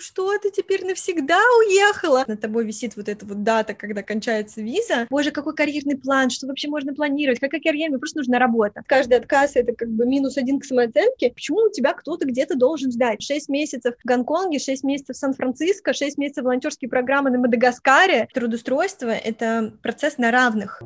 ну что, ты теперь навсегда уехала? На тобой висит вот эта вот дата, когда кончается виза. Боже, какой карьерный план, что вообще можно планировать, какая карьера, мне просто нужна работа. Каждый отказ — это как бы минус один к самооценке. Почему у тебя кто-то где-то должен ждать? Шесть месяцев в Гонконге, шесть месяцев в Сан-Франциско, шесть месяцев волонтерские программы на Мадагаскаре. Трудоустройство — это процесс на равных.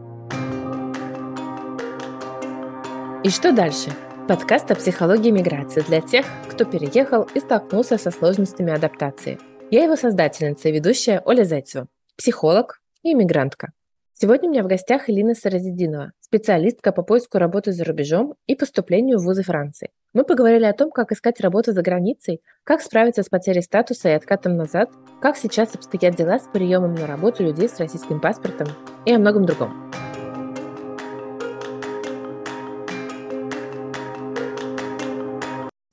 И что дальше? Подкаст о психологии миграции для тех, кто переехал и столкнулся со сложностями адаптации. Я его создательница и ведущая Оля Зайцева, психолог и иммигрантка. Сегодня у меня в гостях Элина Саразидинова, специалистка по поиску работы за рубежом и поступлению в вузы Франции. Мы поговорили о том, как искать работу за границей, как справиться с потерей статуса и откатом назад, как сейчас обстоят дела с приемом на работу людей с российским паспортом и о многом другом.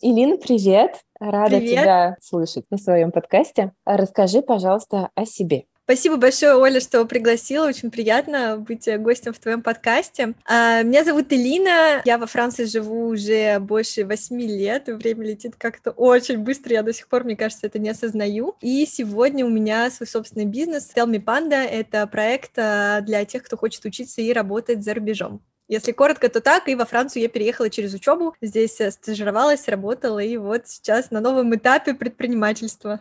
Илина, привет! Рада привет. тебя слышать на своем подкасте. Расскажи, пожалуйста, о себе. Спасибо большое, Оля, что пригласила. Очень приятно быть гостем в твоем подкасте. А, меня зовут Элина. Я во Франции живу уже больше восьми лет. Время летит как-то очень быстро. Я до сих пор, мне кажется, это не осознаю. И сегодня у меня свой собственный бизнес. Tell Me Panda — это проект а, для тех, кто хочет учиться и работать за рубежом. Если коротко, то так. И во Францию я переехала через учебу. Здесь э, стажировалась, работала, и вот сейчас на новом этапе предпринимательства.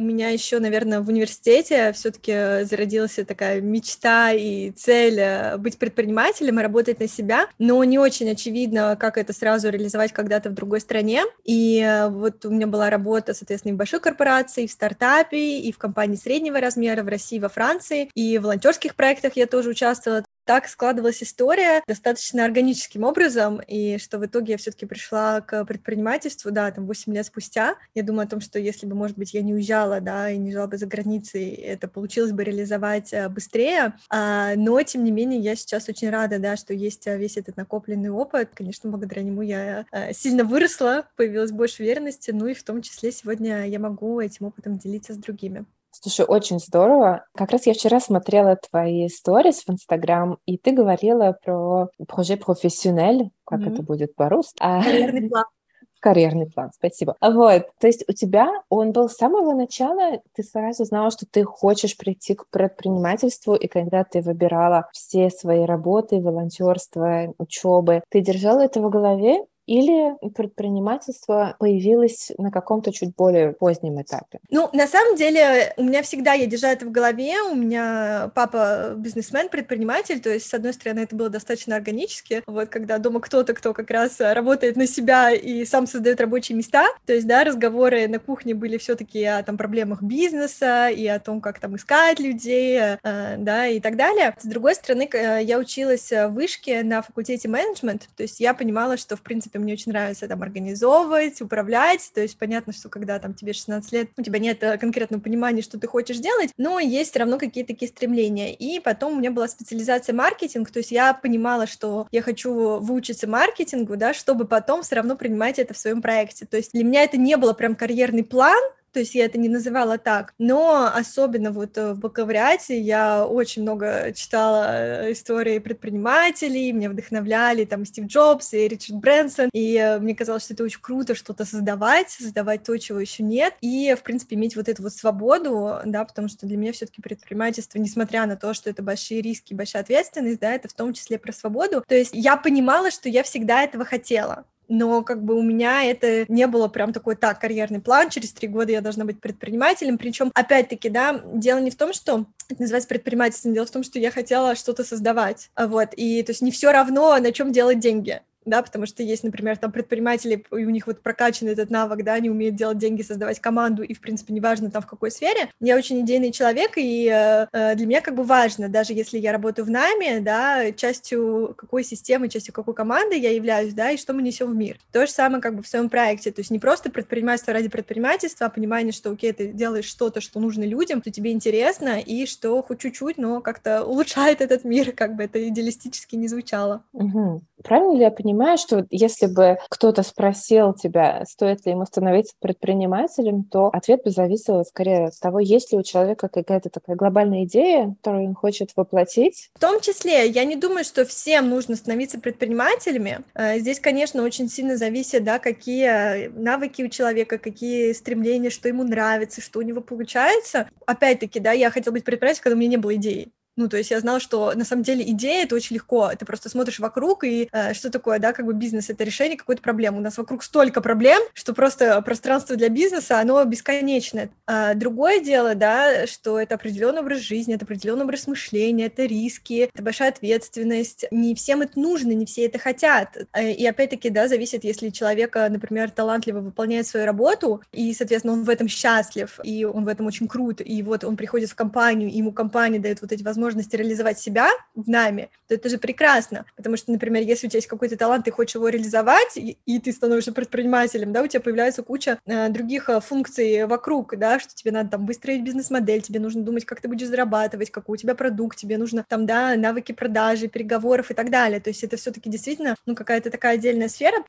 У меня еще, наверное, в университете все-таки зародилась такая мечта и цель э, быть предпринимателем и работать на себя, но не очень очевидно, как это сразу реализовать когда-то в другой стране. И э, вот у меня была работа, соответственно, и в большой корпорации, и в стартапе, и в компании среднего размера в России, во Франции, и в волонтерских проектах я тоже участвовала так складывалась история достаточно органическим образом, и что в итоге я все-таки пришла к предпринимательству, да, там 8 лет спустя. Я думаю о том, что если бы, может быть, я не уезжала, да, и не жила бы за границей, это получилось бы реализовать э, быстрее. А, но, тем не менее, я сейчас очень рада, да, что есть э, весь этот накопленный опыт. Конечно, благодаря нему я э, сильно выросла, появилась больше уверенности, ну и в том числе сегодня я могу этим опытом делиться с другими. Слушай, очень здорово. Как раз я вчера смотрела твои сторис в Инстаграм, и ты говорила про проект профессионель, как mm-hmm. это будет по-русски. А, Карьерный план. Карьерный план, спасибо. Вот, то есть у тебя он был с самого начала, ты сразу знала, что ты хочешь прийти к предпринимательству, и когда ты выбирала все свои работы, волонтерство, учебы, ты держала это в голове, или предпринимательство появилось на каком-то чуть более позднем этапе? Ну, на самом деле, у меня всегда, я держала это в голове, у меня папа бизнесмен, предприниматель, то есть, с одной стороны, это было достаточно органически, вот, когда дома кто-то, кто как раз работает на себя и сам создает рабочие места, то есть, да, разговоры на кухне были все таки о там проблемах бизнеса и о том, как там искать людей, э, да, и так далее. С другой стороны, я училась в вышке на факультете менеджмент, то есть я понимала, что, в принципе, мне очень нравится там организовывать, управлять, то есть понятно, что когда там тебе 16 лет, у тебя нет э, конкретного понимания, что ты хочешь делать, но есть все равно какие-то такие стремления. И потом у меня была специализация маркетинг, то есть я понимала, что я хочу выучиться маркетингу, да, чтобы потом все равно принимать это в своем проекте. То есть для меня это не было прям карьерный план, то есть я это не называла так, но особенно вот э, в бакалавриате я очень много читала э, истории предпринимателей, меня вдохновляли там Стив Джобс и Ричард Брэнсон, и э, мне казалось, что это очень круто что-то создавать, создавать то, чего еще нет, и, в принципе, иметь вот эту вот свободу, да, потому что для меня все-таки предпринимательство, несмотря на то, что это большие риски, большая ответственность, да, это в том числе про свободу, то есть я понимала, что я всегда этого хотела, но как бы у меня это не было прям такой, так, карьерный план, через три года я должна быть предпринимателем, причем, опять-таки, да, дело не в том, что это называется предпринимательством, дело в том, что я хотела что-то создавать, вот, и то есть не все равно, на чем делать деньги, да, потому что есть, например, там предприниматели, и у них вот прокачан этот навык, да, они умеют делать деньги, создавать команду, и, в принципе, неважно там в какой сфере. Я очень идейный человек, и э, э, для меня как бы важно, даже если я работаю в найме, да, частью какой системы, частью какой команды я являюсь, да, и что мы несем в мир. То же самое как бы в своем проекте, то есть не просто предпринимательство ради предпринимательства, а понимание, что, окей, ты делаешь что-то, что нужно людям, что тебе интересно, и что хоть чуть-чуть, но как-то улучшает этот мир, как бы это идеалистически не звучало. Угу. правильно ли я понимаю, что если бы кто-то спросил тебя, стоит ли ему становиться предпринимателем, то ответ бы зависел скорее от того, есть ли у человека какая-то такая глобальная идея, которую он хочет воплотить? В том числе, я не думаю, что всем нужно становиться предпринимателями. Э, здесь, конечно, очень сильно зависит, да, какие навыки у человека, какие стремления, что ему нравится, что у него получается. Опять-таки, да, я хотела быть предпринимателем, когда у меня не было идеи. Ну, то есть я знала, что на самом деле идея это очень легко. Ты просто смотришь вокруг, и э, что такое, да, как бы бизнес это решение какой-то проблемы. У нас вокруг столько проблем, что просто пространство для бизнеса, оно бесконечное. А другое дело, да, что это определенный образ жизни, это определенный образ мышления, это риски, это большая ответственность. Не всем это нужно, не все это хотят. Э, и опять-таки, да, зависит, если человек, например, талантливо выполняет свою работу, и, соответственно, он в этом счастлив, и он в этом очень крут, и вот он приходит в компанию, и ему компания дает вот эти возможности возможность реализовать себя в нами, то это же прекрасно. Потому что, например, если у тебя есть какой-то талант, ты хочешь его реализовать, и, и ты становишься предпринимателем, да, у тебя появляется куча э, других э, функций вокруг, да, что тебе надо там выстроить бизнес-модель, тебе нужно думать, как ты будешь зарабатывать, какой у тебя продукт, тебе нужно там, да, навыки продажи, переговоров и так далее. То есть это все-таки действительно, ну, какая-то такая отдельная сфера.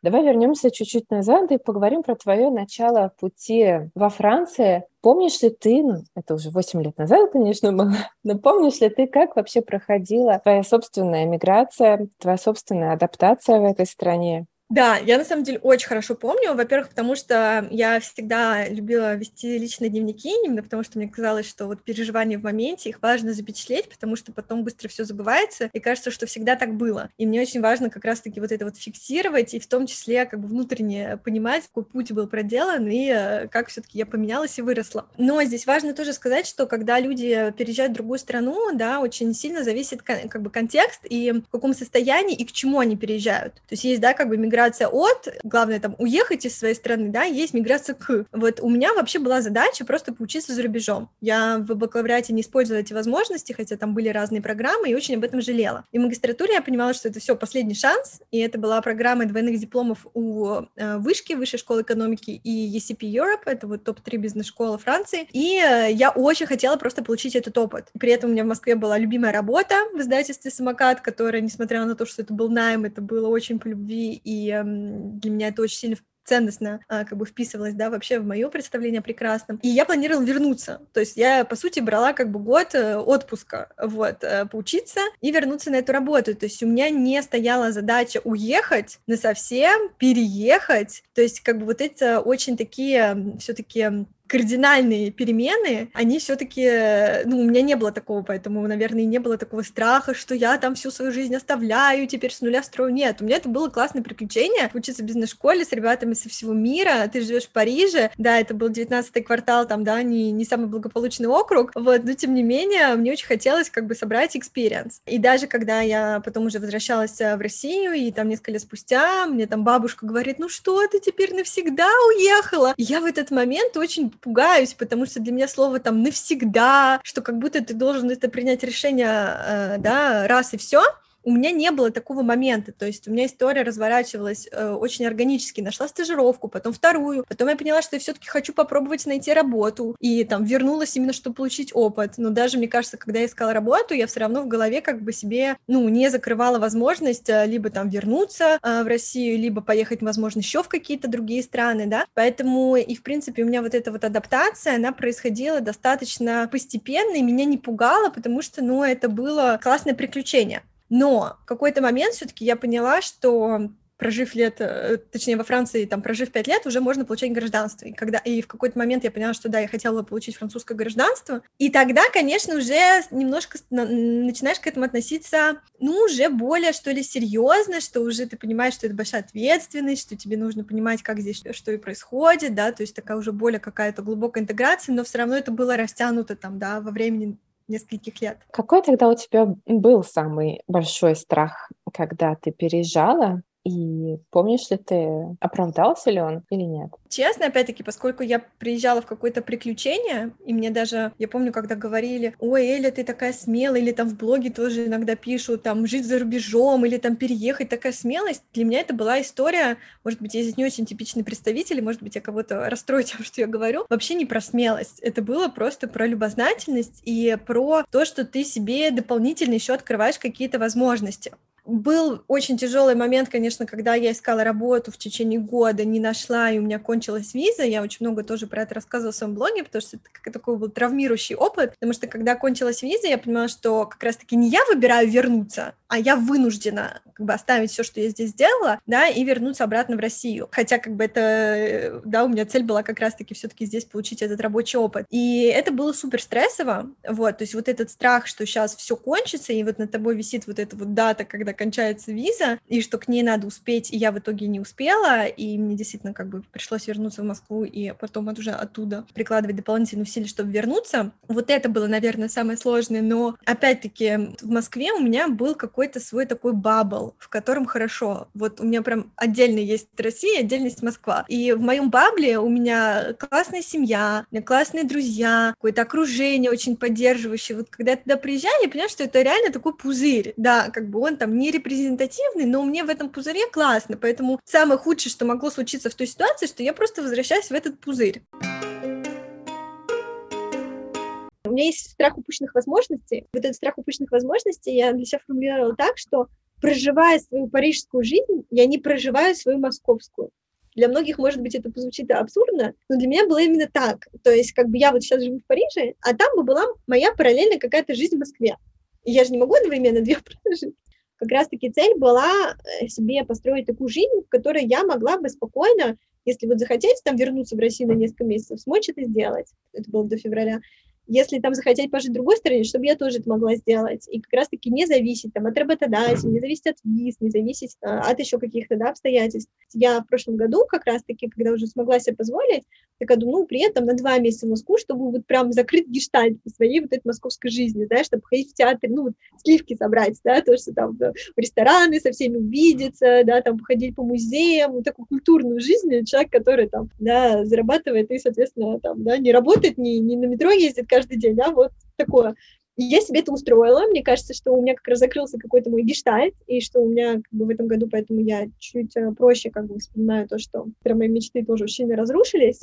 Давай вернемся чуть-чуть назад и поговорим про твое начало пути во Франции. Помнишь ли ты, ну, это уже 8 лет назад, конечно, было, но помнишь ли ты, как вообще проходила твоя собственная миграция, твоя собственная адаптация в этой стране? Да, я на самом деле очень хорошо помню. Во-первых, потому что я всегда любила вести личные дневники, именно потому что мне казалось, что вот переживания в моменте, их важно запечатлеть, потому что потом быстро все забывается, и кажется, что всегда так было. И мне очень важно как раз-таки вот это вот фиксировать, и в том числе как бы внутренне понимать, какой путь был проделан, и э, как все таки я поменялась и выросла. Но здесь важно тоже сказать, что когда люди переезжают в другую страну, да, очень сильно зависит как бы контекст и в каком состоянии и к чему они переезжают. То есть есть, да, как бы миграция миграция от, главное там уехать из своей страны, да, есть миграция к. Вот у меня вообще была задача просто поучиться за рубежом. Я в бакалавриате не использовала эти возможности, хотя там были разные программы, и очень об этом жалела. И в магистратуре я понимала, что это все последний шанс, и это была программа двойных дипломов у э, Вышки, Высшей школы экономики и ECP Europe, это вот топ-3 бизнес-школы Франции, и э, я очень хотела просто получить этот опыт. При этом у меня в Москве была любимая работа в издательстве «Самокат», которая, несмотря на то, что это был найм, это было очень по любви, и для меня это очень сильно ценностно а, как бы вписывалась, да, вообще в мое представление прекрасном. И я планировала вернуться. То есть я, по сути, брала как бы год э, отпуска, вот, э, поучиться и вернуться на эту работу. То есть у меня не стояла задача уехать на совсем, переехать. То есть как бы вот это очень такие все-таки кардинальные перемены, они все-таки, ну, у меня не было такого, поэтому, наверное, не было такого страха, что я там всю свою жизнь оставляю, теперь с нуля строю. Нет, у меня это было классное приключение, учиться в бизнес-школе с ребятами со всего мира, ты живешь в Париже, да, это был 19-й квартал, там, да, не, не самый благополучный округ, вот, но тем не менее, мне очень хотелось как бы собрать experience. И даже когда я потом уже возвращалась э, в Россию, и там несколько лет спустя мне там бабушка говорит, ну что, ты теперь навсегда уехала? Я в этот момент очень пугаюсь, потому что для меня слово там навсегда, что как будто ты должен это принять решение, э, да, раз и все у меня не было такого момента, то есть у меня история разворачивалась э, очень органически, нашла стажировку, потом вторую, потом я поняла, что я все-таки хочу попробовать найти работу, и там вернулась именно, чтобы получить опыт, но даже, мне кажется, когда я искала работу, я все равно в голове как бы себе, ну, не закрывала возможность э, либо там вернуться э, в Россию, либо поехать, возможно, еще в какие-то другие страны, да, поэтому и, в принципе, у меня вот эта вот адаптация, она происходила достаточно постепенно, и меня не пугало, потому что, ну, это было классное приключение. Но в какой-то момент все-таки я поняла, что прожив лет, э, точнее, во Франции, там, прожив пять лет, уже можно получать гражданство. И, когда, и в какой-то момент я поняла, что да, я хотела получить французское гражданство. И тогда, конечно, уже немножко начинаешь к этому относиться, ну, уже более, что ли, серьезно, что уже ты понимаешь, что это большая ответственность, что тебе нужно понимать, как здесь что и происходит, да, то есть такая уже более какая-то глубокая интеграция, но все равно это было растянуто там, да, во времени нескольких лет. Какой тогда у тебя был самый большой страх, когда ты переезжала? И помнишь ли ты, оправдался ли он или нет? Честно, опять-таки, поскольку я приезжала в какое-то приключение, и мне даже, я помню, когда говорили, ой, Эля, ты такая смелая, или там в блоге тоже иногда пишут, там, жить за рубежом, или там переехать, такая смелость, для меня это была история, может быть, я здесь не очень типичный представитель, может быть, я кого-то расстрою тем, что я говорю, вообще не про смелость, это было просто про любознательность и про то, что ты себе дополнительно еще открываешь какие-то возможности. Был очень тяжелый момент, конечно, когда я искала работу в течение года, не нашла, и у меня кончилась виза. Я очень много тоже про это рассказывала в своем блоге, потому что это такой был травмирующий опыт, потому что когда кончилась виза, я понимала, что как раз-таки не я выбираю вернуться, а я вынуждена как бы оставить все, что я здесь сделала, да, и вернуться обратно в Россию. Хотя как бы это, да, у меня цель была как раз-таки все-таки здесь получить этот рабочий опыт. И это было супер стрессово, вот, то есть вот этот страх, что сейчас все кончится, и вот над тобой висит вот эта вот дата, когда кончается виза, и что к ней надо успеть, и я в итоге не успела, и мне действительно как бы пришлось вернуться в Москву и потом уже оттуда прикладывать дополнительные усилия, чтобы вернуться. Вот это было, наверное, самое сложное, но опять-таки в Москве у меня был какой-то свой такой бабл, в котором хорошо. Вот у меня прям отдельно есть Россия, отдельно есть Москва. И в моем бабле у меня классная семья, у меня классные друзья, какое-то окружение очень поддерживающее. Вот когда я туда приезжаю, я понимаю, что это реально такой пузырь. Да, как бы он там не репрезентативный, но мне в этом пузыре классно, поэтому самое худшее, что могло случиться в той ситуации, что я просто возвращаюсь в этот пузырь. У меня есть страх упущенных возможностей. Вот этот страх упущенных возможностей я для себя формулировала так, что проживая свою парижскую жизнь, я не проживаю свою московскую. Для многих, может быть, это позвучит абсурдно, но для меня было именно так. То есть, как бы я вот сейчас живу в Париже, а там бы была моя параллельная какая-то жизнь в Москве. И я же не могу одновременно две прожить как раз-таки цель была э, себе построить такую жизнь, в которой я могла бы спокойно, если вот захотеть там вернуться в Россию на несколько месяцев, смочь это сделать. Это было до февраля если там захотеть пожить в другой стране, чтобы я тоже это могла сделать. И как раз-таки не зависеть там, от работодателя, не зависеть от виз, не зависеть а, от еще каких-то да, обстоятельств. Я в прошлом году как раз-таки, когда уже смогла себе позволить, такая думаю, ну, при этом на два месяца в Москву, чтобы вот прям закрыть гештальт по своей вот этой московской жизни, да, чтобы ходить в театр, ну, вот сливки собрать, да, то, что там да, в рестораны со всеми увидеться, да, там походить по музеям, вот такую культурную жизнь, человек, который там, да, зарабатывает и, соответственно, там, да, не работает, не, не на метро ездит, каждый день, да, вот такое. И я себе это устроила, мне кажется, что у меня как раз закрылся какой-то мой гештальт, и что у меня как бы в этом году, поэтому я чуть э, проще как бы вспоминаю то, что мои мечты тоже очень сильно разрушились.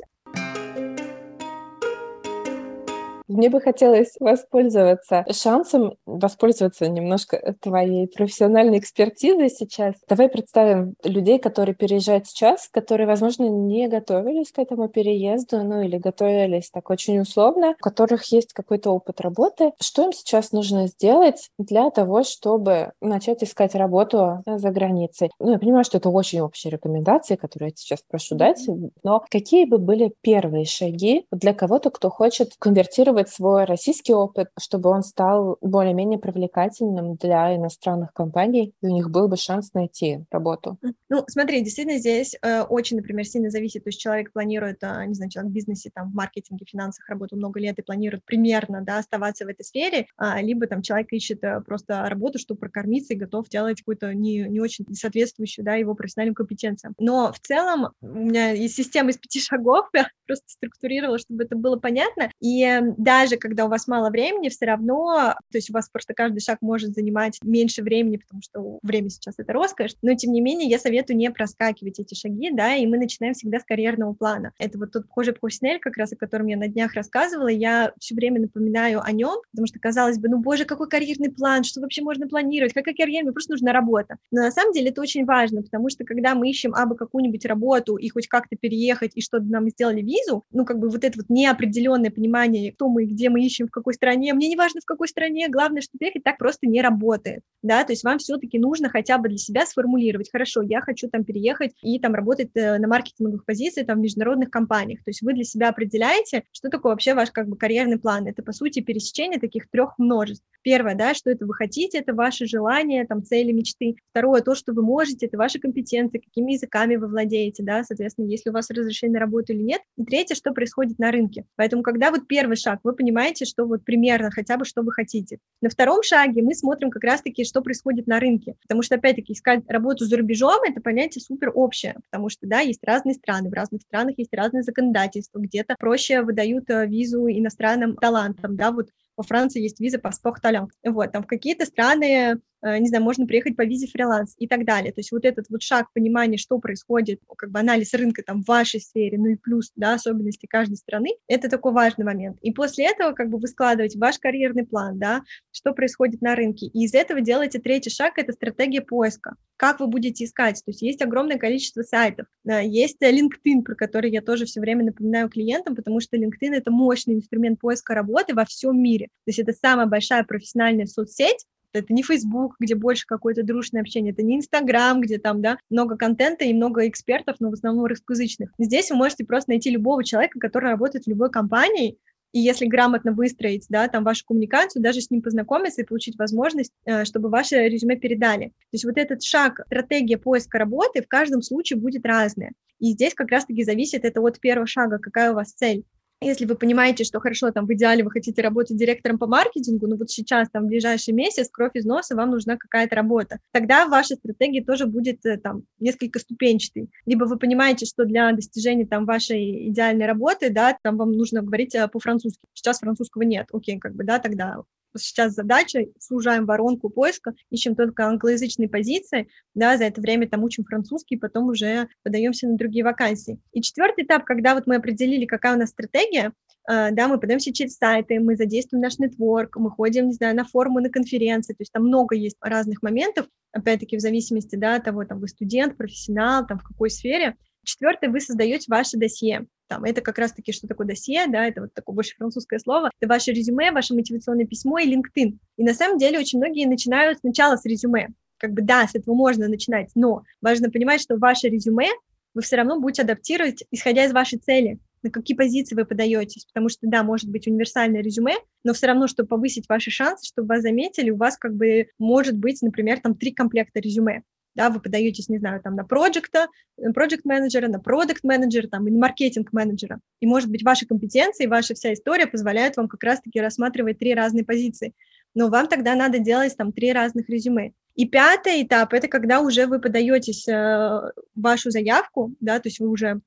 Мне бы хотелось воспользоваться шансом, воспользоваться немножко твоей профессиональной экспертизой сейчас. Давай представим людей, которые переезжают сейчас, которые, возможно, не готовились к этому переезду, ну или готовились так очень условно, у которых есть какой-то опыт работы. Что им сейчас нужно сделать для того, чтобы начать искать работу за границей? Ну, я понимаю, что это очень общие рекомендации, которые я сейчас прошу дать, но какие бы были первые шаги для кого-то, кто хочет конвертировать адаптировать свой российский опыт, чтобы он стал более-менее привлекательным для иностранных компаний, и у них был бы шанс найти работу. Ну, смотри, действительно здесь э, очень, например, сильно зависит, то есть человек планирует, э, не знаю, человек в бизнесе, там, в маркетинге, финансах работал много лет и планирует примерно, да, оставаться в этой сфере, э, либо там человек ищет э, просто работу, чтобы прокормиться и готов делать какую-то не, не очень соответствующую, да, его профессиональным компетенциям. Но в целом у меня есть система из пяти шагов, я просто структурировала, чтобы это было понятно, и даже когда у вас мало времени, все равно, то есть у вас просто каждый шаг может занимать меньше времени, потому что время сейчас это роскошь, но тем не менее я советую не проскакивать эти шаги, да, и мы начинаем всегда с карьерного плана. Это вот тот похожий профессиональ, как раз о котором я на днях рассказывала, я все время напоминаю о нем, потому что казалось бы, ну боже, какой карьерный план, что вообще можно планировать, какая карьера, просто нужна работа. Но на самом деле это очень важно, потому что когда мы ищем абы какую-нибудь работу и хоть как-то переехать, и что нам сделали визу, ну как бы вот это вот неопределенное понимание, кто мы, где мы ищем, в какой стране, мне не важно, в какой стране, главное, что переехать, так просто не работает, да, то есть вам все-таки нужно хотя бы для себя сформулировать, хорошо, я хочу там переехать и там работать э, на маркетинговых позициях там в международных компаниях, то есть вы для себя определяете, что такое вообще ваш как бы карьерный план, это по сути пересечение таких трех множеств. Первое, да, что это вы хотите, это ваши желания, там, цели, мечты. Второе, то, что вы можете, это ваши компетенции, какими языками вы владеете, да, соответственно, если у вас разрешение на работу или нет. И третье, что происходит на рынке. Поэтому, когда вот первый шаг, вы понимаете, что вот примерно хотя бы, что вы хотите. На втором шаге мы смотрим как раз-таки, что происходит на рынке. Потому что, опять-таки, искать работу за рубежом, это понятие супер общее, потому что, да, есть разные страны, в разных странах есть разные законодательства, где-то проще выдают э, визу иностранным талантам, да, вот во Франции есть виза паспорт талант. Вот, там в какие-то страны не знаю, можно приехать по визе фриланс и так далее. То есть вот этот вот шаг понимания, что происходит, как бы анализ рынка там в вашей сфере, ну и плюс, да, особенности каждой страны, это такой важный момент. И после этого как бы вы складываете ваш карьерный план, да, что происходит на рынке. И из этого делаете третий шаг, это стратегия поиска. Как вы будете искать? То есть есть огромное количество сайтов, есть LinkedIn, про который я тоже все время напоминаю клиентам, потому что LinkedIn — это мощный инструмент поиска работы во всем мире. То есть это самая большая профессиональная соцсеть, это не Facebook, где больше какое-то дружное общение, это не Instagram, где там, да, много контента и много экспертов, но в основном русскоязычных. Здесь вы можете просто найти любого человека, который работает в любой компании, и если грамотно выстроить, да, там вашу коммуникацию, даже с ним познакомиться и получить возможность, э, чтобы ваше резюме передали. То есть вот этот шаг, стратегия поиска работы в каждом случае будет разная. И здесь как раз-таки зависит это от первого шага, какая у вас цель. Если вы понимаете, что хорошо, там в идеале вы хотите работать директором по маркетингу, но вот сейчас, там, в ближайший месяц, кровь из носа, вам нужна какая-то работа, тогда ваша стратегия тоже будет э, там несколько ступенчатой. Либо вы понимаете, что для достижения там вашей идеальной работы, да, там вам нужно говорить э, по-французски. Сейчас французского нет, окей, как бы, да, тогда сейчас задача, сужаем воронку поиска, ищем только англоязычные позиции, да, за это время там учим французский, потом уже подаемся на другие вакансии. И четвертый этап, когда вот мы определили, какая у нас стратегия, э, да, мы подаемся через сайты, мы задействуем наш нетворк, мы ходим, не знаю, на форумы, на конференции, то есть там много есть разных моментов, опять-таки в зависимости, да, от того, там вы студент, профессионал, там в какой сфере. Четвертое, вы создаете ваше досье. Там, это как раз-таки, что такое досье, да, это вот такое больше французское слово. Это ваше резюме, ваше мотивационное письмо и LinkedIn. И на самом деле очень многие начинают сначала с резюме. Как бы да, с этого можно начинать, но важно понимать, что ваше резюме вы все равно будете адаптировать, исходя из вашей цели, на какие позиции вы подаетесь, потому что, да, может быть универсальное резюме, но все равно, чтобы повысить ваши шансы, чтобы вас заметили, у вас как бы может быть, например, там три комплекта резюме да, вы подаетесь, не знаю, там на проекта, проект менеджера, на продукт менеджера, там, и на маркетинг менеджера. И, может быть, ваши компетенции, ваша вся история позволяют вам как раз-таки рассматривать три разные позиции. Но вам тогда надо делать там три разных резюме. И пятый этап – это когда уже вы подаетесь э, вашу заявку, да, то есть вы уже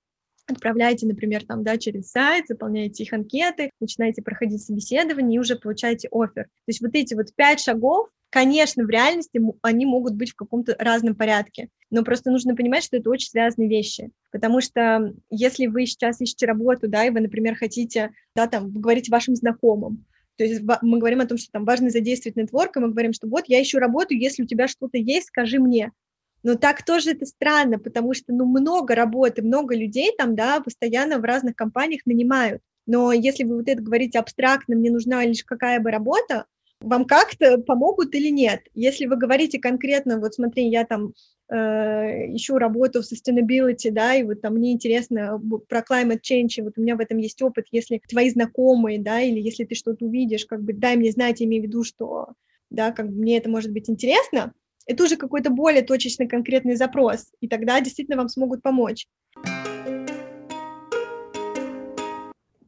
отправляете, например, там, да, через сайт, заполняете их анкеты, начинаете проходить собеседование и уже получаете офер. То есть вот эти вот пять шагов, Конечно, в реальности они могут быть в каком-то разном порядке, но просто нужно понимать, что это очень связанные вещи, потому что если вы сейчас ищете работу, да, и вы, например, хотите, да, там, говорить вашим знакомым, то есть мы говорим о том, что там важно задействовать нетворк, и мы говорим, что вот я ищу работу, если у тебя что-то есть, скажи мне. Но так тоже это странно, потому что, ну, много работы, много людей там, да, постоянно в разных компаниях нанимают. Но если вы вот это говорите абстрактно, мне нужна лишь какая бы работа, вам как-то помогут или нет. Если вы говорите конкретно, вот смотри, я там э, ищу работу в sustainability, да, и вот там мне интересно про climate change, и вот у меня в этом есть опыт, если твои знакомые, да, или если ты что-то увидишь, как бы дай мне знать, имею в виду, что, да, как бы мне это может быть интересно, это уже какой-то более точечный конкретный запрос, и тогда действительно вам смогут помочь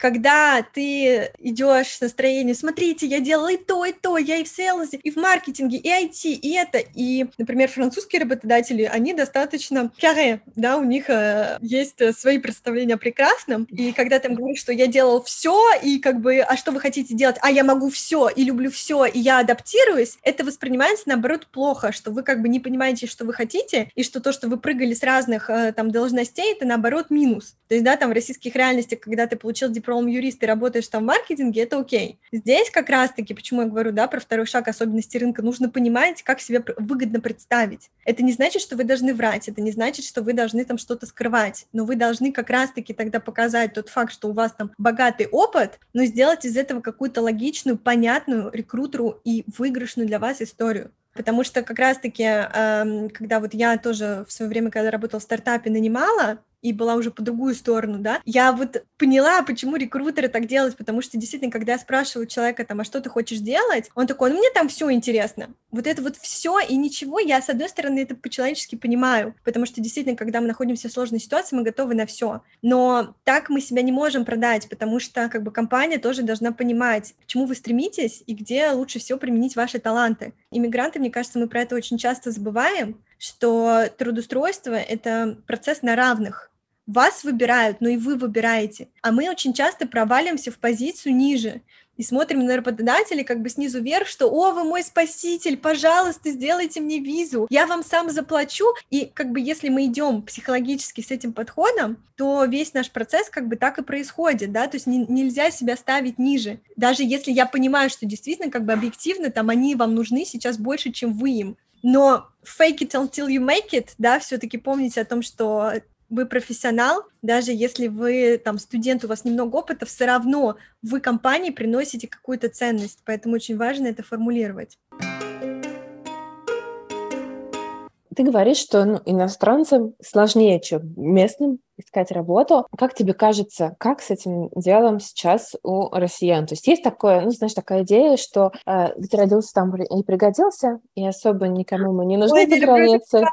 когда ты идешь с настроением, смотрите, я делала и то, и то, я и в селзе, и в маркетинге, и IT, и это, и, например, французские работодатели, они достаточно каре, да, у них э, есть свои представления о прекрасном, и когда ты им говоришь, что я делал все, и как бы, а что вы хотите делать, а я могу все, и люблю все, и я адаптируюсь, это воспринимается, наоборот, плохо, что вы как бы не понимаете, что вы хотите, и что то, что вы прыгали с разных э, там должностей, это, наоборот, минус. То есть, да, там в российских реальностях, когда ты получил диплом диплом юриста и работаешь там в маркетинге, это окей. Здесь как раз-таки, почему я говорю, да, про второй шаг особенности рынка, нужно понимать, как себе выгодно представить. Это не значит, что вы должны врать, это не значит, что вы должны там что-то скрывать, но вы должны как раз-таки тогда показать тот факт, что у вас там богатый опыт, но сделать из этого какую-то логичную, понятную рекрутеру и выигрышную для вас историю. Потому что как раз-таки, эм, когда вот я тоже в свое время, когда работала в стартапе, нанимала, и была уже по другую сторону, да, я вот поняла, почему рекрутеры так делают, потому что действительно, когда я спрашиваю человека там, а что ты хочешь делать, он такой, ну мне там все интересно. Вот это вот все и ничего, я с одной стороны это по-человечески понимаю, потому что действительно, когда мы находимся в сложной ситуации, мы готовы на все. Но так мы себя не можем продать, потому что как бы компания тоже должна понимать, к чему вы стремитесь и где лучше всего применить ваши таланты. Иммигранты, мне кажется, мы про это очень часто забываем, что трудоустройство — это процесс на равных вас выбирают, но и вы выбираете. А мы очень часто проваливаемся в позицию ниже и смотрим на работодателей как бы снизу вверх, что «О, вы мой спаситель, пожалуйста, сделайте мне визу, я вам сам заплачу». И как бы если мы идем психологически с этим подходом, то весь наш процесс как бы так и происходит, да, то есть не, нельзя себя ставить ниже. Даже если я понимаю, что действительно как бы объективно там они вам нужны сейчас больше, чем вы им. Но fake it until you make it, да, все-таки помните о том, что вы профессионал, даже если вы там студент, у вас немного опыта, все равно вы компании приносите какую-то ценность, поэтому очень важно это формулировать. Ты говоришь, что ну, иностранцам сложнее, чем местным искать работу. Как тебе кажется, как с этим делом сейчас у россиян? То есть есть такое, ну, знаешь, такая идея, что э, где родился, там и пригодился, и особо никому мы не нужны Ой, за границей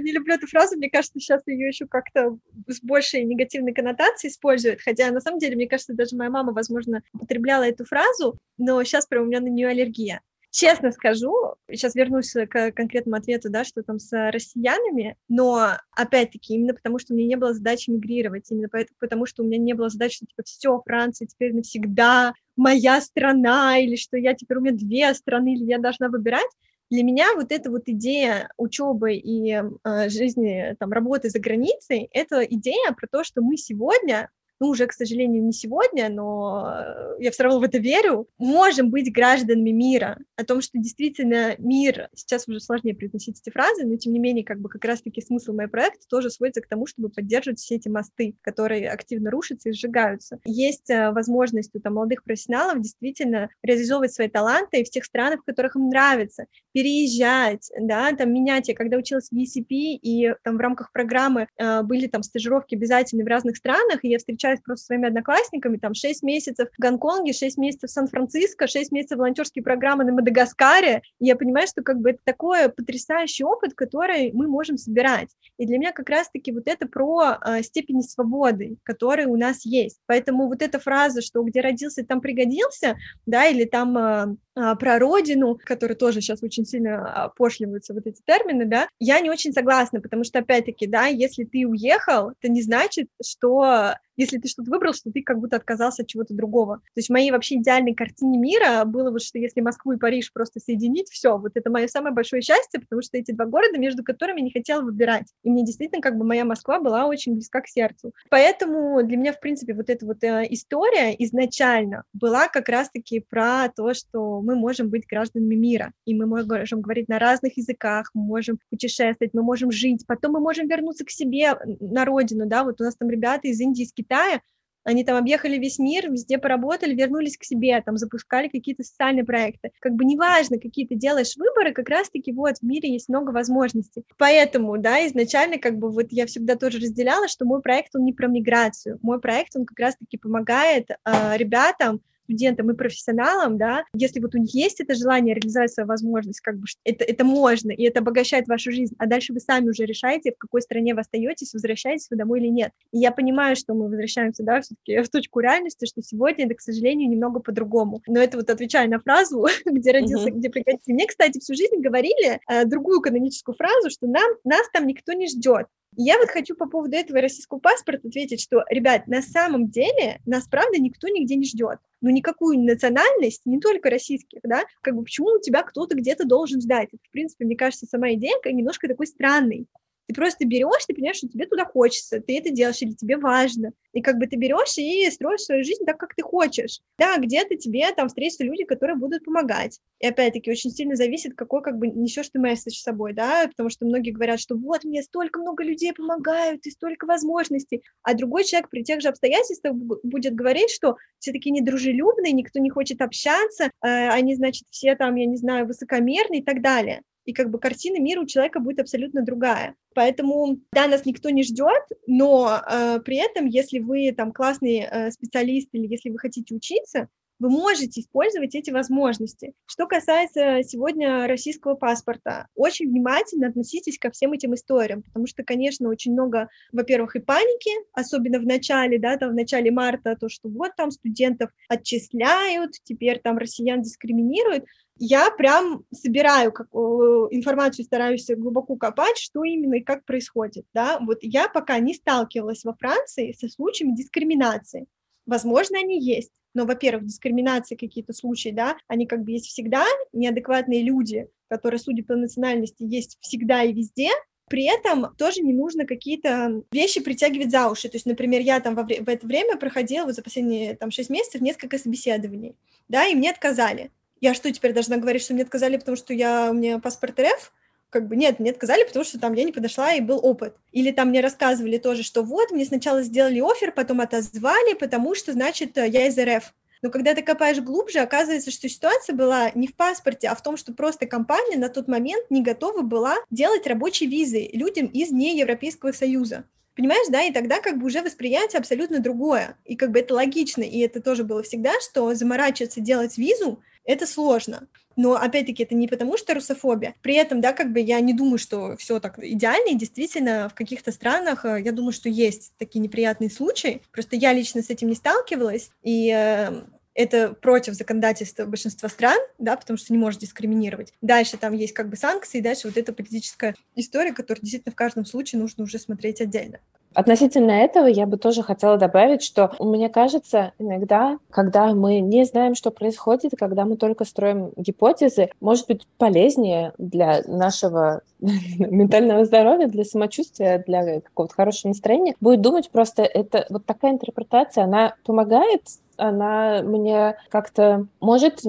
не люблю эту фразу, мне кажется, сейчас ее еще как-то с большей негативной коннотацией используют, хотя на самом деле, мне кажется, даже моя мама, возможно, употребляла эту фразу, но сейчас прям у меня на нее аллергия. Честно скажу, сейчас вернусь к конкретному ответу, да, что там с россиянами, но опять-таки именно потому, что у меня не было задачи мигрировать, именно поэтому, потому что у меня не было задачи, что типа все, Франция теперь навсегда моя страна, или что я теперь у меня две страны, или я должна выбирать. Для меня вот эта вот идея учебы и э, жизни, там, работы за границей, это идея про то, что мы сегодня ну, уже, к сожалению, не сегодня, но э, я все равно в это верю, можем быть гражданами мира, о том, что действительно мир, сейчас уже сложнее произносить эти фразы, но тем не менее, как бы как раз-таки смысл моего проекта тоже сводится к тому, чтобы поддерживать все эти мосты, которые активно рушатся и сжигаются. Есть э, возможность у там, молодых профессионалов действительно реализовывать свои таланты в тех странах, в которых им нравится, переезжать, да, там менять. Я когда училась в ECP, и там в рамках программы э, были там стажировки обязательно в разных странах, и я встречала общаюсь просто со своими одноклассниками, там 6 месяцев в Гонконге, 6 месяцев в Сан-Франциско, 6 месяцев волонтерские программы на Мадагаскаре, и я понимаю, что как бы это такой потрясающий опыт, который мы можем собирать. И для меня как раз-таки вот это про э, степени свободы, которые у нас есть. Поэтому вот эта фраза, что где родился, там пригодился, да, или там э, про родину, которые тоже сейчас очень сильно опошливаются, вот эти термины, да, я не очень согласна, потому что, опять-таки, да, если ты уехал, это не значит, что если ты что-то выбрал, что ты как будто отказался от чего-то другого. То есть в моей вообще идеальной картине мира было вот, что если Москву и Париж просто соединить, все, вот это мое самое большое счастье, потому что эти два города, между которыми не хотела выбирать. И мне действительно как бы моя Москва была очень близка к сердцу. Поэтому для меня, в принципе, вот эта вот э, история изначально была как раз-таки про то, что мы можем быть гражданами мира, и мы можем говорить на разных языках, мы можем путешествовать, мы можем жить, потом мы можем вернуться к себе на родину, да, вот у нас там ребята из Индии, из Китая, они там объехали весь мир, везде поработали, вернулись к себе, там запускали какие-то социальные проекты. Как бы неважно, какие ты делаешь выборы, как раз-таки вот в мире есть много возможностей. Поэтому, да, изначально как бы вот я всегда тоже разделяла, что мой проект, он не про миграцию. Мой проект, он как раз-таки помогает э, ребятам студентам и профессионалам, да, если вот у них есть это желание реализовать свою возможность, как бы это, это можно, и это обогащает вашу жизнь, а дальше вы сами уже решаете, в какой стране вы остаетесь, возвращаетесь вы домой или нет. И я понимаю, что мы возвращаемся, да, все-таки в точку реальности, что сегодня это, к сожалению, немного по-другому. Но это вот отвечая на фразу, где родился, uh-huh. где пригодится. Мне, кстати, всю жизнь говорили э, другую каноническую фразу, что нам, нас там никто не ждет. Я вот хочу по поводу этого российского паспорта ответить, что, ребят, на самом деле нас, правда, никто нигде не ждет. Ну, никакую национальность, не только российских, да, как бы почему у тебя кто-то где-то должен ждать? Это, в принципе, мне кажется, сама идея немножко такой странной. Ты просто берешь, ты понимаешь, что тебе туда хочется, ты это делаешь или тебе важно. И как бы ты берешь и строишь свою жизнь так, как ты хочешь. Да, где-то тебе там встретятся люди, которые будут помогать. И опять-таки очень сильно зависит, какой как бы несешь ты месседж с собой, да, потому что многие говорят, что вот мне столько много людей помогают и столько возможностей, а другой человек при тех же обстоятельствах будет говорить, что все таки недружелюбные, никто не хочет общаться, э, они, значит, все там, я не знаю, высокомерные и так далее и как бы картина мира у человека будет абсолютно другая. Поэтому, да, нас никто не ждет, но э, при этом, если вы там классный э, специалист или если вы хотите учиться, вы можете использовать эти возможности. Что касается сегодня российского паспорта, очень внимательно относитесь ко всем этим историям, потому что, конечно, очень много, во-первых, и паники, особенно в начале, да, там в начале марта, то, что вот там студентов отчисляют, теперь там россиян дискриминируют. Я прям собираю как, информацию, стараюсь глубоко копать, что именно и как происходит, да. Вот я пока не сталкивалась во Франции со случаями дискриминации. Возможно, они есть но, во-первых, дискриминации какие-то случаи, да, они как бы есть всегда, неадекватные люди, которые, судя по национальности, есть всегда и везде, при этом тоже не нужно какие-то вещи притягивать за уши. То есть, например, я там во в это время проходила вот за последние там 6 месяцев несколько собеседований, да, и мне отказали. Я что, теперь должна говорить, что мне отказали, потому что я, у меня паспорт РФ? как бы нет, мне отказали, потому что там я не подошла и был опыт. Или там мне рассказывали тоже, что вот, мне сначала сделали офер, потом отозвали, потому что, значит, я из РФ. Но когда ты копаешь глубже, оказывается, что ситуация была не в паспорте, а в том, что просто компания на тот момент не готова была делать рабочие визы людям из неевропейского союза. Понимаешь, да, и тогда как бы уже восприятие абсолютно другое. И как бы это логично, и это тоже было всегда, что заморачиваться делать визу, это сложно. Но, опять-таки, это не потому, что русофобия. При этом, да, как бы я не думаю, что все так идеально, и действительно, в каких-то странах, э, я думаю, что есть такие неприятные случаи. Просто я лично с этим не сталкивалась, и э, это против законодательства большинства стран, да, потому что не может дискриминировать. Дальше там есть как бы санкции, дальше вот эта политическая история, которую действительно в каждом случае нужно уже смотреть отдельно. Относительно этого я бы тоже хотела добавить, что мне кажется, иногда, когда мы не знаем, что происходит, когда мы только строим гипотезы, может быть полезнее для нашего ментального здоровья, для самочувствия, для какого-то хорошего настроения, будет думать просто, это вот такая интерпретация, она помогает она мне как-то может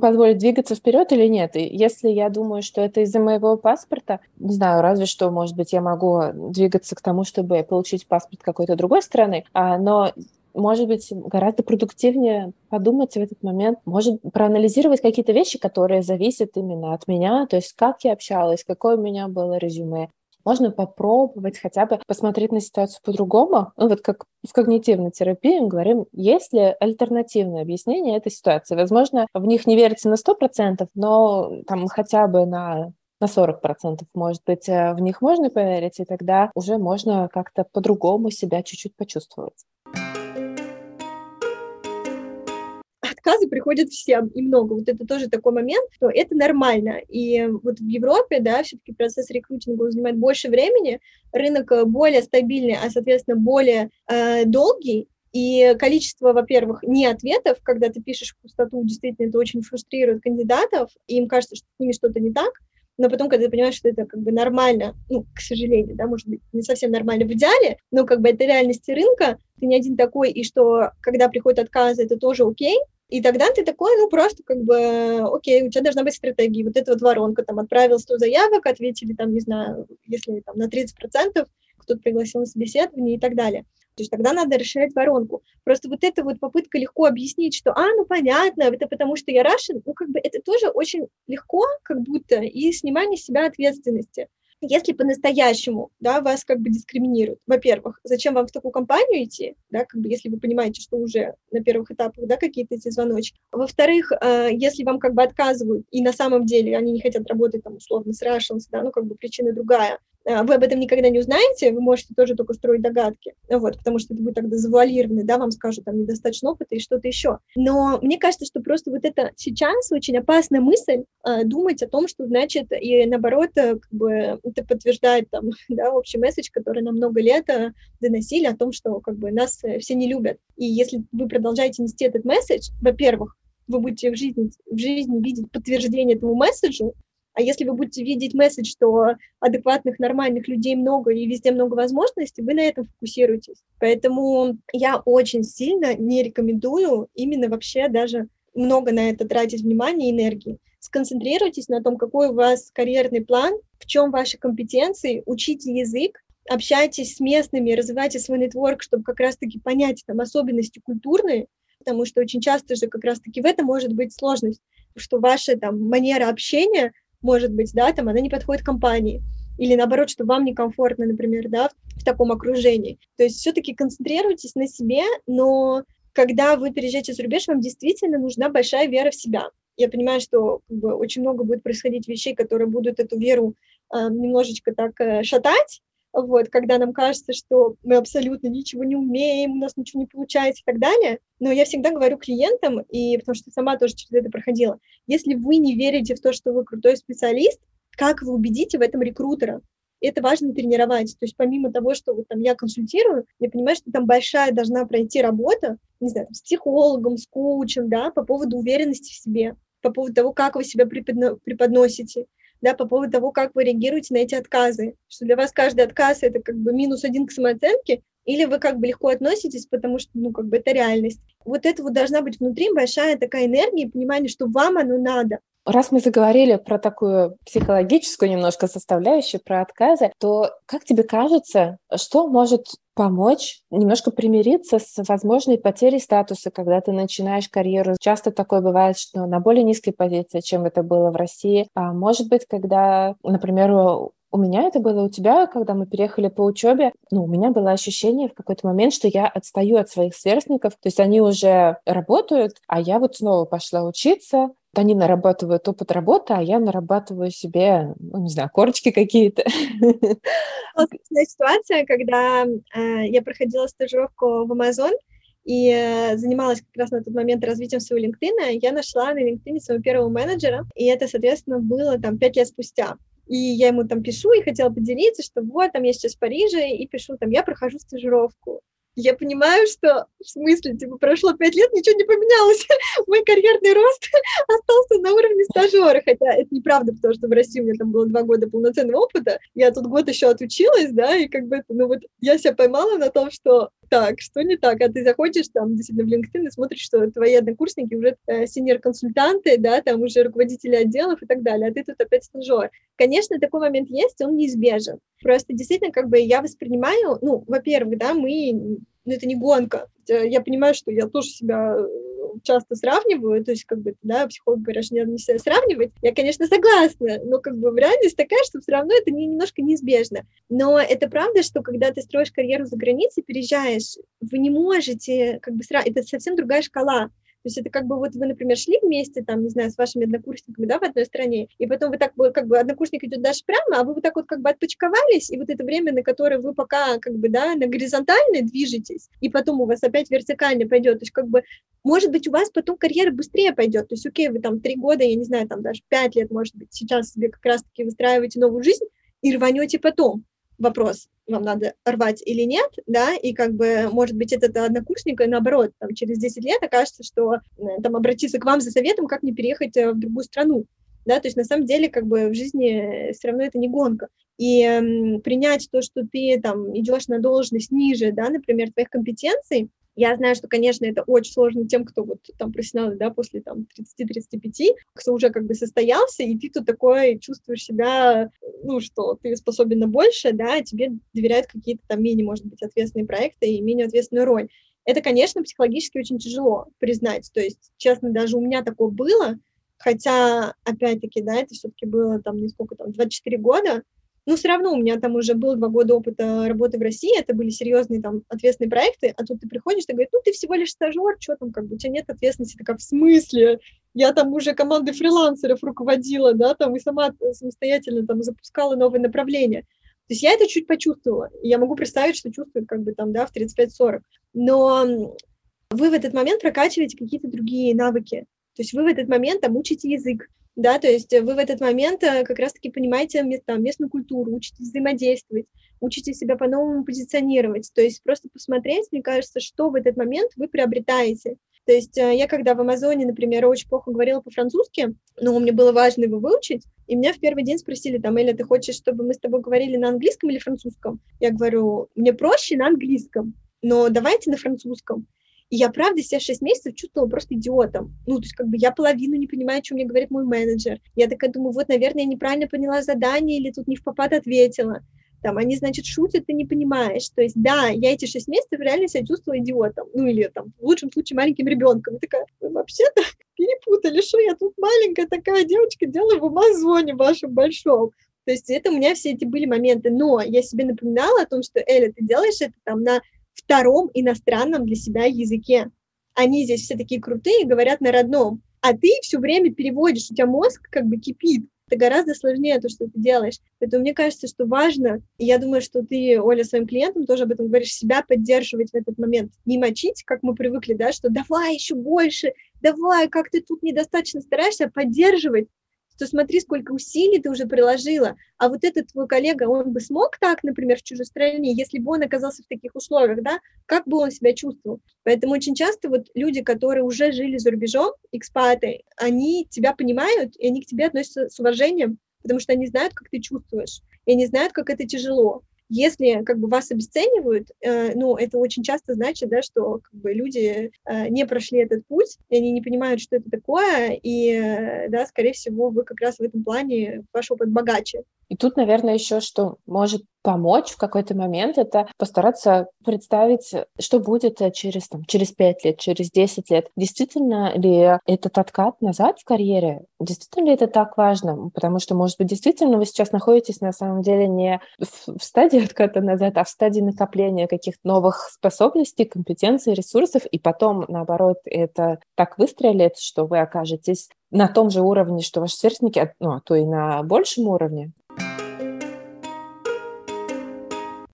позволить двигаться вперед или нет. И если я думаю, что это из-за моего паспорта, не знаю, разве что, может быть, я могу двигаться к тому, чтобы получить паспорт какой-то другой страны, а, но может быть, гораздо продуктивнее подумать в этот момент, может проанализировать какие-то вещи, которые зависят именно от меня, то есть как я общалась, какое у меня было резюме, можно попробовать хотя бы посмотреть на ситуацию по-другому. Ну, вот как в когнитивной терапии мы говорим, есть ли альтернативное объяснение этой ситуации. Возможно, в них не верится на 100%, но там хотя бы на на 40%, может быть, э, в них можно поверить, и тогда уже можно как-то по-другому себя чуть-чуть почувствовать. Отказы приходят всем и много. Вот это тоже такой момент, что это нормально. И вот в Европе, да, все-таки процесс рекрутинга занимает больше времени, рынок э, более стабильный, а, соответственно, более э, долгий, и количество, во-первых, не ответов, когда ты пишешь в пустоту, действительно, это очень фрустрирует кандидатов, и им кажется, что с ними что-то не так, но потом, когда ты понимаешь, что это как бы нормально, ну, к сожалению, да, может быть, не совсем нормально в идеале, но как бы это реальности рынка, ты не один такой, и что, когда приходят отказы, это тоже окей, и тогда ты такой, ну, просто как бы, окей, у тебя должна быть стратегия. Вот эта вот воронка, там, отправил 100 заявок, ответили, там, не знаю, если там на 30%, кто-то пригласил на собеседование и так далее. То есть тогда надо расширять воронку. Просто вот эта вот попытка легко объяснить, что, а, ну, понятно, это потому что я Russian, ну, как бы это тоже очень легко, как будто, и снимание с себя ответственности если по-настоящему, да, вас как бы дискриминируют, во-первых, зачем вам в такую компанию идти, да, как бы если вы понимаете, что уже на первых этапах, да, какие-то эти звоночки. Во-вторых, э, если вам как бы отказывают, и на самом деле они не хотят работать там условно с Russians, да, ну как бы причина другая, вы об этом никогда не узнаете, вы можете тоже только строить догадки, вот, потому что это будет тогда завуалировано, да, вам скажут, там, недостаточно опыта и что-то еще. Но мне кажется, что просто вот это сейчас очень опасная мысль э, думать о том, что, значит, и наоборот, э, как бы это подтверждает, там, да, общий месседж, который нам много лет э, доносили о том, что, как бы, нас э, все не любят. И если вы продолжаете нести этот месседж, во-первых, вы будете в жизни, в жизни видеть подтверждение этому месседжу, а если вы будете видеть месседж, что адекватных, нормальных людей много и везде много возможностей, вы на этом фокусируетесь. Поэтому я очень сильно не рекомендую именно вообще даже много на это тратить внимания и энергии. Сконцентрируйтесь на том, какой у вас карьерный план, в чем ваши компетенции, учите язык, общайтесь с местными, развивайте свой нетворк, чтобы как раз-таки понять там особенности культурные, потому что очень часто же как раз-таки в этом может быть сложность, что ваша там манера общения может быть, да, там она не подходит компании. или наоборот, что вам некомфортно, например, да, в, в таком окружении. То есть все-таки концентрируйтесь на себе, но когда вы переезжаете за рубеж, вам действительно нужна большая вера в себя. Я понимаю, что как бы, очень много будет происходить вещей, которые будут эту веру э, немножечко так э, шатать, вот, когда нам кажется, что мы абсолютно ничего не умеем, у нас ничего не получается и так далее. Но я всегда говорю клиентам, и потому что сама тоже через это проходила, если вы не верите в то, что вы крутой специалист, как вы убедите в этом рекрутера? это важно тренировать. То есть помимо того, что вот там я консультирую, я понимаю, что там большая должна пройти работа, не знаю, с психологом, с коучем, да, по поводу уверенности в себе, по поводу того, как вы себя преподносите, да, по поводу того, как вы реагируете на эти отказы, что для вас каждый отказ это как бы минус один к самооценке, или вы как бы легко относитесь, потому что, ну, как бы это реальность. Вот это вот должна быть внутри большая такая энергия и понимание, что вам оно надо. Раз мы заговорили про такую психологическую немножко составляющую, про отказы, то как тебе кажется, что может помочь немножко примириться с возможной потерей статуса, когда ты начинаешь карьеру. Часто такое бывает, что на более низкой позиции, чем это было в России. А может быть, когда, например, у меня это было, у тебя, когда мы переехали по учебе, ну, у меня было ощущение в какой-то момент, что я отстаю от своих сверстников, то есть они уже работают, а я вот снова пошла учиться, они нарабатывают опыт работы, а я нарабатываю себе, ну, не знаю, корочки какие-то. Ситуация, когда э, я проходила стажировку в Amazon и э, занималась как раз на тот момент развитием своего LinkedIn, я нашла на LinkedIn своего первого менеджера, и это, соответственно, было там пять лет спустя. И я ему там пишу и хотела поделиться, что вот, там я сейчас в Париже, и пишу там, я прохожу стажировку я понимаю, что в смысле, типа, прошло пять лет, ничего не поменялось. Мой карьерный рост остался на уровне стажера, хотя это неправда, потому что в России у меня там было два года полноценного опыта, я тут год еще отучилась, да, и как бы, ну вот я себя поймала на том, что так, что не так, а ты заходишь там действительно в LinkedIn и смотришь, что твои однокурсники уже э, сеньор-консультанты, да, там уже руководители отделов и так далее, а ты тут опять стажер. Конечно, такой момент есть, он неизбежен. Просто действительно, как бы я воспринимаю, ну, во-первых, да, мы, ну, это не гонка. Я понимаю, что я тоже себя э, часто сравниваю, то есть, как бы, да, психологи говорят, что не надо себя сравнивать. Я, конечно, согласна, но, как бы, реальность такая, что все равно это не, немножко неизбежно. Но это правда, что когда ты строишь карьеру за границей, переезжаешь, вы не можете, как бы, сравнивать, это совсем другая шкала. То есть это как бы вот вы, например, шли вместе, там, не знаю, с вашими однокурсниками, да, в одной стране, и потом вы так бы, как бы, однокурсник идет дальше прямо, а вы вот так вот как бы отпочковались, и вот это время, на которое вы пока, как бы, да, на горизонтальной движетесь, и потом у вас опять вертикально пойдет, то есть как бы, может быть, у вас потом карьера быстрее пойдет, то есть, окей, вы там три года, я не знаю, там даже пять лет, может быть, сейчас себе как раз-таки выстраиваете новую жизнь, и рванете потом. Вопрос, вам надо рвать или нет, да, и как бы, может быть, этот однокурсник, наоборот, там, через 10 лет окажется, что э, там обратиться к вам за советом, как не переехать э, в другую страну, да, то есть на самом деле как бы в жизни все равно это не гонка. И э, принять то, что ты там идешь на должность ниже, да, например, твоих компетенций, я знаю, что, конечно, это очень сложно тем, кто вот там профессионалы, да, после там 30-35, кто уже как бы состоялся, и ты тут такой чувствуешь себя, ну, что ты способен на больше, да, тебе доверяют какие-то там менее, может быть, ответственные проекты и менее ответственную роль. Это, конечно, психологически очень тяжело признать. То есть, честно, даже у меня такое было, хотя, опять-таки, да, это все-таки было там, не сколько там, 24 года, но все равно у меня там уже был два года опыта работы в России, это были серьезные там ответственные проекты, а тут ты приходишь, ты говоришь, ну ты всего лишь стажер, что там, как бы у тебя нет ответственности, такая, в смысле? Я там уже командой фрилансеров руководила, да, там и сама самостоятельно там запускала новые направления. То есть я это чуть почувствовала. Я могу представить, что чувствует как бы там, да, в 35-40. Но вы в этот момент прокачиваете какие-то другие навыки. То есть вы в этот момент там учите язык, да, то есть вы в этот момент э, как раз-таки понимаете там, местную культуру, учитесь взаимодействовать, учите себя по-новому позиционировать, то есть просто посмотреть, мне кажется, что в этот момент вы приобретаете. То есть э, я когда в Амазоне, например, очень плохо говорила по-французски, но мне было важно его выучить, и меня в первый день спросили, там, Эля, ты хочешь, чтобы мы с тобой говорили на английском или французском? Я говорю, мне проще на английском, но давайте на французском. И я, правда, себя 6 месяцев чувствовала просто идиотом. Ну, то есть, как бы я половину не понимаю, о чем мне говорит мой менеджер. Я такая думаю, вот, наверное, я неправильно поняла задание или тут не в попад ответила. Там, они, значит, шутят, ты не понимаешь. То есть, да, я эти 6 месяцев реально себя чувствовала идиотом. Ну, или там, в лучшем случае, маленьким ребенком. И такая, вы вообще-то перепутали, что я тут маленькая такая девочка делаю в Амазоне вашем большом. То есть это у меня все эти были моменты. Но я себе напоминала о том, что, Эля, ты делаешь это там на втором иностранном для себя языке. Они здесь все такие крутые, говорят на родном. А ты все время переводишь, у тебя мозг как бы кипит. Это гораздо сложнее, то, что ты делаешь. Поэтому мне кажется, что важно, и я думаю, что ты, Оля, своим клиентам тоже об этом говоришь, себя поддерживать в этот момент. Не мочить, как мы привыкли, да, что давай еще больше, давай, как ты тут недостаточно стараешься, а поддерживать что смотри, сколько усилий ты уже приложила, а вот этот твой коллега, он бы смог так, например, в чужой стране, если бы он оказался в таких условиях, да, как бы он себя чувствовал. Поэтому очень часто вот люди, которые уже жили за рубежом, экспаты, они тебя понимают, и они к тебе относятся с уважением, потому что они знают, как ты чувствуешь, и они знают, как это тяжело. Если как бы вас обесценивают, э, ну, это очень часто значит, да, что как бы люди э, не прошли этот путь, и они не понимают, что это такое, и, э, да, скорее всего, вы как раз в этом плане, ваш опыт богаче. И тут, наверное, еще что может помочь в какой-то момент, это постараться представить, что будет э, через, там, через 5 лет, через 10 лет. Действительно ли этот откат назад в карьере, действительно ли это так важно? Потому что, может быть, действительно вы сейчас находитесь на самом деле не в, в стадии отката назад, а в стадии накопления каких-то новых способностей, компетенций, ресурсов, и потом, наоборот, это так выстрелит, что вы окажетесь на том же уровне, что ваши сверстники, а, ну, а то и на большем уровне.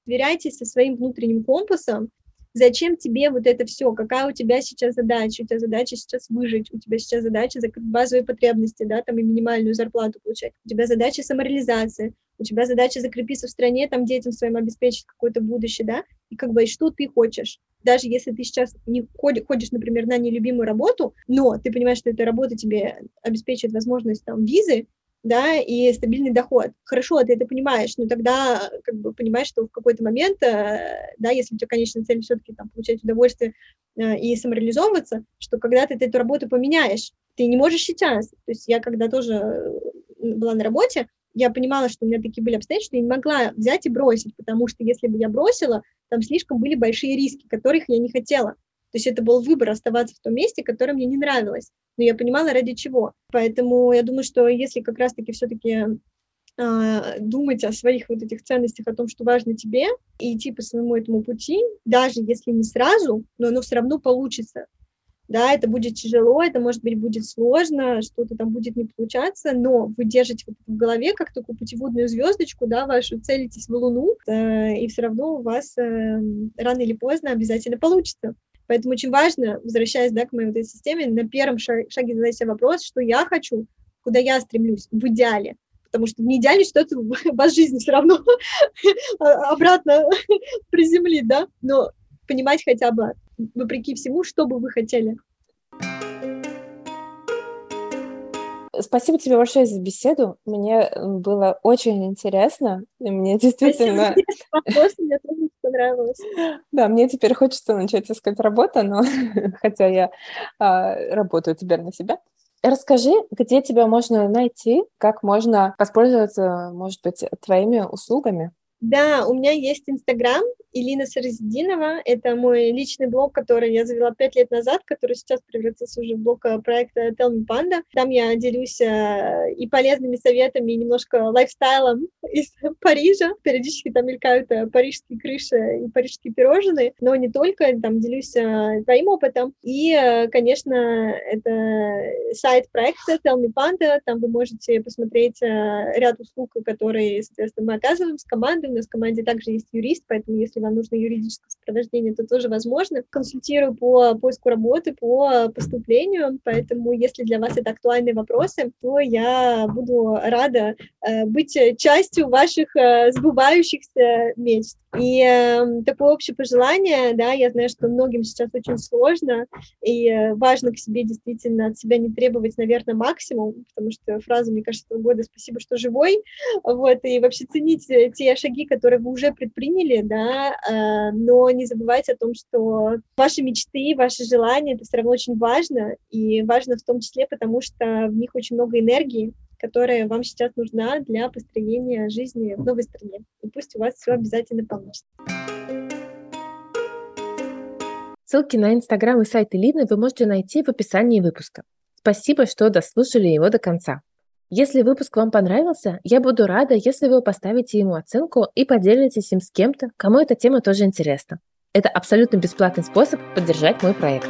Сверяйтесь со своим внутренним компасом, зачем тебе вот это все, какая у тебя сейчас задача, у тебя задача сейчас выжить, у тебя сейчас задача закрыть базовые потребности, да, там и минимальную зарплату получать, у тебя задача самореализация, у тебя задача закрепиться в стране, там детям своим обеспечить какое-то будущее, да, и как бы и что ты хочешь. Даже если ты сейчас не ходишь, например, на нелюбимую работу, но ты понимаешь, что эта работа тебе обеспечит возможность там визы, да, и стабильный доход. Хорошо, ты это понимаешь, но тогда как бы понимаешь, что в какой-то момент, э, да, если у тебя конечная цель все-таки там получать удовольствие э, и самореализовываться, что когда ты эту работу поменяешь, ты не можешь сейчас. То есть я когда тоже э, была на работе, я понимала, что у меня такие были обстоятельства, я не могла взять и бросить, потому что если бы я бросила, там слишком были большие риски, которых я не хотела. То есть это был выбор оставаться в том месте, которое мне не нравилось. Но я понимала, ради чего. Поэтому я думаю, что если как раз-таки все-таки э, думать о своих вот этих ценностях, о том, что важно тебе, и идти по своему этому пути, даже если не сразу, но оно все равно получится. Да, это будет тяжело, это, может быть, будет сложно, что-то там будет не получаться, но вы держите в голове как такую путеводную звездочку, да, вашу, целитесь в Луну, э, и все равно у вас э, рано или поздно обязательно получится. Поэтому очень важно, возвращаясь да, к моей вот этой системе, на первом шаге задать себе вопрос, что я хочу, куда я стремлюсь, в идеале. Потому что в неидеале что-то вас жизнь все равно обратно приземлит, да, но понимать хотя бы, вопреки всему, что бы вы хотели. Спасибо тебе большое за беседу. Мне было очень интересно. И мне действительно... Спасибо, мне тоже понравилось. Да, мне теперь хочется начать искать работу, но хотя я а, работаю теперь на себя. Расскажи, где тебя можно найти, как можно воспользоваться, может быть, твоими услугами. Да, у меня есть Инстаграм, Илина Сарзидинова. Это мой личный блог, который я завела пять лет назад, который сейчас превратился уже в блог э, проекта Tell Me Panda. Там я делюсь э, и полезными советами, и немножко лайфстайлом из Парижа. Периодически там мелькают э, парижские крыши и парижские пирожные, но не только, там делюсь своим опытом. И, конечно, это сайт проекта Tell Me Panda, там вы можете посмотреть ряд услуг, которые, соответственно, мы оказываем с командой. У нас в команде также есть юрист, поэтому если вам нужно юридическое сопровождение, это тоже возможно. Консультирую по поиску работы, по поступлению, поэтому если для вас это актуальные вопросы, то я буду рада э, быть частью ваших э, сбывающихся мечт. И э, такое общее пожелание, да, я знаю, что многим сейчас очень сложно, и э, важно к себе действительно от себя не требовать, наверное, максимум, потому что фраза, мне кажется, этого года «спасибо, что живой», вот, и вообще ценить те шаги, которые вы уже предприняли, да, э, но не забывайте о том, что ваши мечты, ваши желания, это все равно очень важно, и важно в том числе, потому что в них очень много энергии, которая вам сейчас нужна для построения жизни в новой стране. И пусть у вас все обязательно получится. Ссылки на Инстаграм и сайт Илины вы можете найти в описании выпуска. Спасибо, что дослушали его до конца. Если выпуск вам понравился, я буду рада, если вы поставите ему оценку и поделитесь им с кем-то, кому эта тема тоже интересна. Это абсолютно бесплатный способ поддержать мой проект.